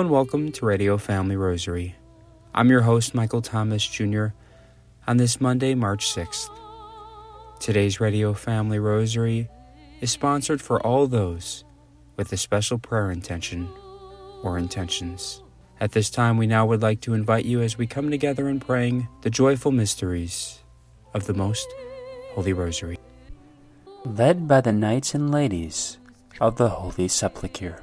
And welcome to Radio Family Rosary. I'm your host, Michael Thomas Jr., on this Monday, March 6th. Today's Radio Family Rosary is sponsored for all those with a special prayer intention or intentions. At this time, we now would like to invite you as we come together in praying the joyful mysteries of the Most Holy Rosary. Led by the knights and ladies of the Holy Sepulchre.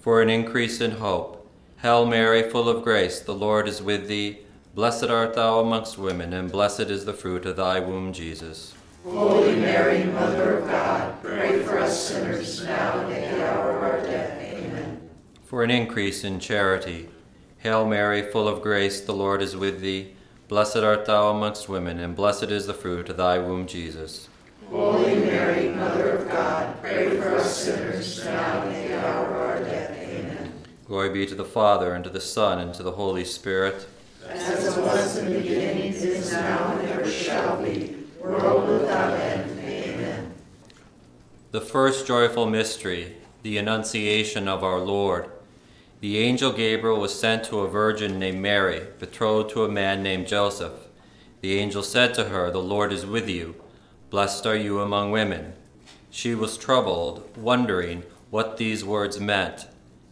For an increase in hope, Hail Mary, full of grace, the Lord is with thee. Blessed art thou amongst women, and blessed is the fruit of thy womb, Jesus. Holy Mary, Mother of God, pray for us sinners, now and at the hour of our death. Amen. For an increase in charity, Hail Mary, full of grace, the Lord is with thee. Blessed art thou amongst women, and blessed is the fruit of thy womb, Jesus. Holy Mary, Mother of God, pray for us sinners, Glory be to the Father, and to the Son, and to the Holy Spirit. As it was in the beginning, is now, and ever shall be, world without end. Amen. The first joyful mystery, the Annunciation of our Lord. The angel Gabriel was sent to a virgin named Mary, betrothed to a man named Joseph. The angel said to her, The Lord is with you. Blessed are you among women. She was troubled, wondering what these words meant.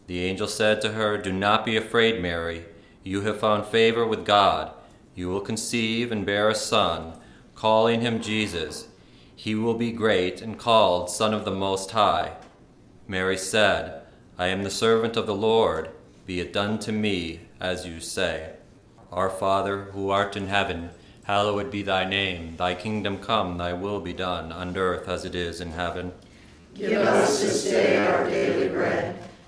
The angel said to her, Do not be afraid, Mary. You have found favor with God. You will conceive and bear a son, calling him Jesus. He will be great and called Son of the Most High. Mary said, I am the servant of the Lord. Be it done to me as you say. Our Father, who art in heaven, hallowed be thy name. Thy kingdom come, thy will be done, on earth as it is in heaven. Give us this day our daily bread,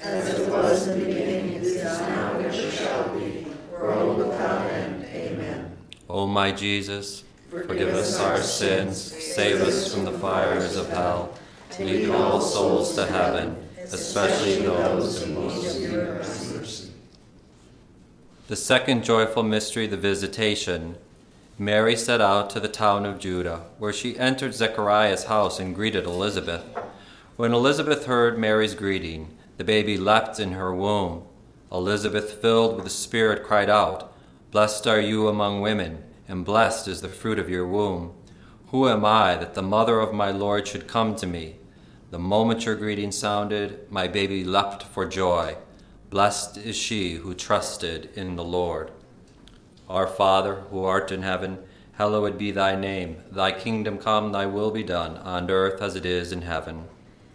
As it was in the beginning, is now, and ever shall be, world without end. Amen. O my Jesus, forgive us our sins, save us from the fires of hell, lead all souls to heaven, especially those in most need of mercy. The second joyful mystery, the Visitation. Mary set out to the town of Judah, where she entered Zechariah's house and greeted Elizabeth. When Elizabeth heard Mary's greeting, the baby leapt in her womb. Elizabeth, filled with the Spirit, cried out, Blessed are you among women, and blessed is the fruit of your womb. Who am I that the mother of my Lord should come to me? The moment your greeting sounded, my baby leapt for joy. Blessed is she who trusted in the Lord. Our Father, who art in heaven, hallowed be thy name. Thy kingdom come, thy will be done, on earth as it is in heaven.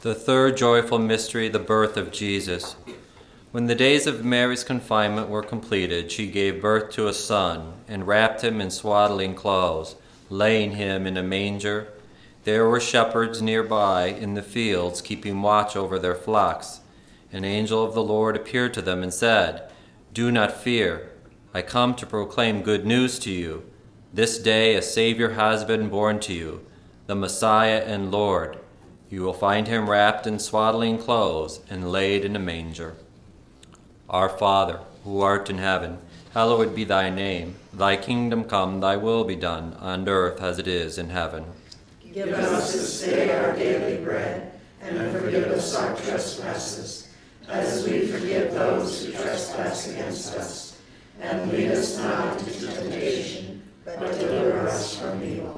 The third joyful mystery, the birth of Jesus. When the days of Mary's confinement were completed, she gave birth to a son, and wrapped him in swaddling clothes, laying him in a manger. There were shepherds nearby in the fields, keeping watch over their flocks. An angel of the Lord appeared to them and said, Do not fear. I come to proclaim good news to you, This day a Savior has been born to you, the Messiah and Lord. You will find him wrapped in swaddling clothes and laid in a manger. Our Father, who art in heaven, hallowed be thy name. Thy kingdom come, thy will be done, on earth as it is in heaven. Give us this day our daily bread, and forgive us our trespasses, as we forgive those who trespass against us. And lead us not into temptation, but deliver us from evil.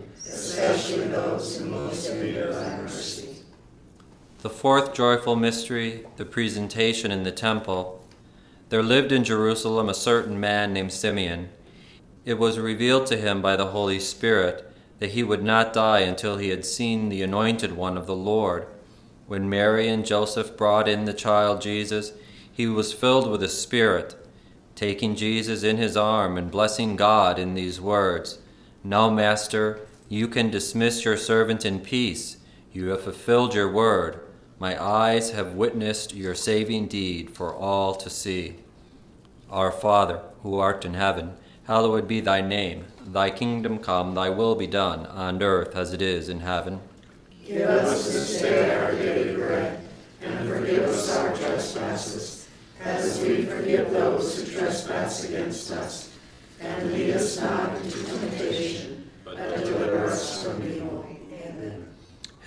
especially those in most need thy mercy. The fourth joyful mystery, the presentation in the temple. There lived in Jerusalem a certain man named Simeon. It was revealed to him by the Holy Spirit that he would not die until he had seen the anointed one of the Lord. When Mary and Joseph brought in the child Jesus, he was filled with the Spirit, taking Jesus in his arm and blessing God in these words Now, Master, you can dismiss your servant in peace. You have fulfilled your word. My eyes have witnessed your saving deed for all to see. Our Father, who art in heaven, hallowed be thy name. Thy kingdom come, thy will be done, on earth as it is in heaven. Give us this day our daily bread, and forgive us our trespasses, as we forgive those who trespass against us. And lead us not into temptation, but deliver us from evil. Amen.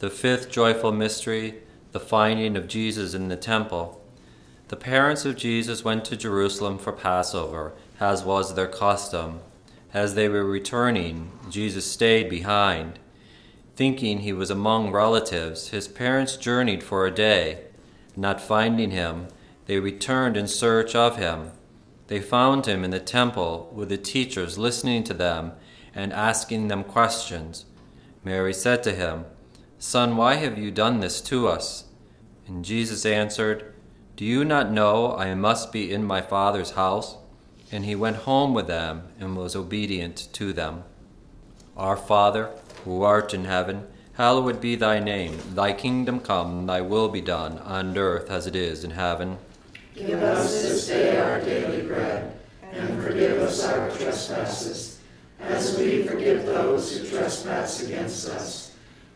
The fifth joyful mystery, the finding of Jesus in the temple. The parents of Jesus went to Jerusalem for Passover, as was their custom. As they were returning, Jesus stayed behind. Thinking he was among relatives, his parents journeyed for a day. Not finding him, they returned in search of him. They found him in the temple with the teachers listening to them and asking them questions. Mary said to him, Son, why have you done this to us? And Jesus answered, Do you not know I must be in my Father's house? And he went home with them and was obedient to them. Our Father, who art in heaven, hallowed be thy name. Thy kingdom come, thy will be done, on earth as it is in heaven. Give us this day our daily bread, and forgive us our trespasses, as we forgive those who trespass against us.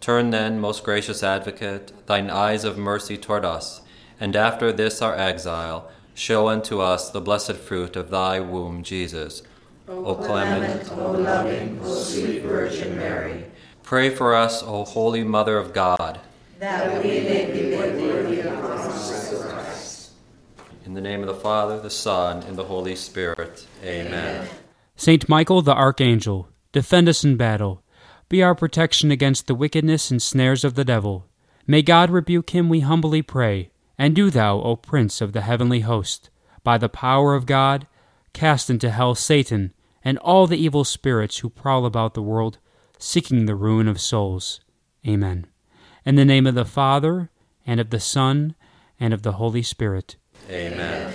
Turn then, most gracious Advocate, thine eyes of mercy toward us, and after this our exile, show unto us the blessed fruit of thy womb, Jesus. O clement, O loving, O sweet Virgin Mary, Pray for us, O Holy Mother of God. that we may be made worthy of the promise of Christ. In the name of the Father, the Son, and the Holy Spirit. Amen. Saint Michael the Archangel, defend us in battle. Be our protection against the wickedness and snares of the devil. May God rebuke him, we humbly pray. And do thou, O Prince of the heavenly host, by the power of God, cast into hell Satan and all the evil spirits who prowl about the world, seeking the ruin of souls. Amen. In the name of the Father, and of the Son, and of the Holy Spirit. Amen.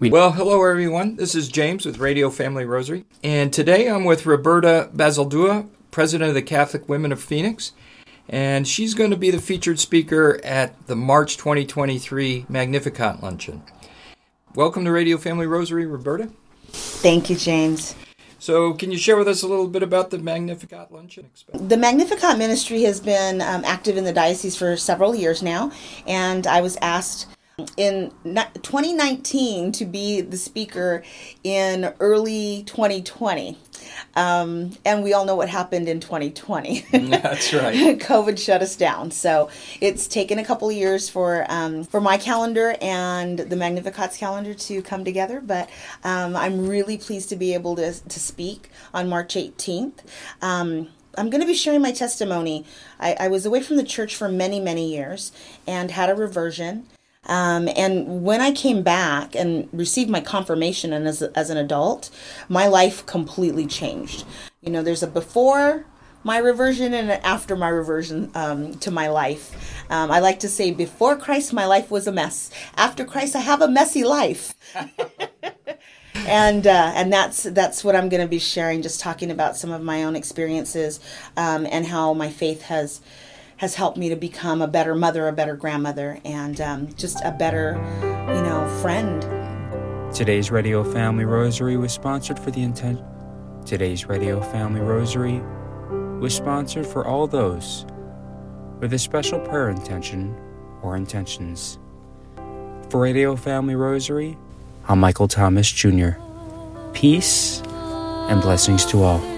Well, hello everyone. This is James with Radio Family Rosary, and today I'm with Roberta Basildua, President of the Catholic Women of Phoenix, and she's going to be the featured speaker at the March 2023 Magnificat Luncheon. Welcome to Radio Family Rosary, Roberta. Thank you, James. So, can you share with us a little bit about the Magnificat Luncheon? The Magnificat ministry has been um, active in the diocese for several years now, and I was asked in 2019 to be the speaker in early 2020. Um, and we all know what happened in 2020. That's right. COVID shut us down. So it's taken a couple of years for um, for my calendar and the Magnificat's calendar to come together. But um, I'm really pleased to be able to, to speak on March 18th. Um, I'm going to be sharing my testimony. I, I was away from the church for many, many years and had a reversion. Um, and when I came back and received my confirmation and as, as an adult, my life completely changed. You know, there's a before my reversion and an after my reversion um, to my life. Um, I like to say, before Christ, my life was a mess. After Christ, I have a messy life. and uh, and that's that's what I'm going to be sharing. Just talking about some of my own experiences um, and how my faith has has helped me to become a better mother, a better grandmother, and um, just a better, you know, friend. Today's Radio Family Rosary was sponsored for the intent. Today's Radio Family Rosary was sponsored for all those with a special prayer intention or intentions. For Radio Family Rosary, I'm Michael Thomas Jr. Peace and blessings to all.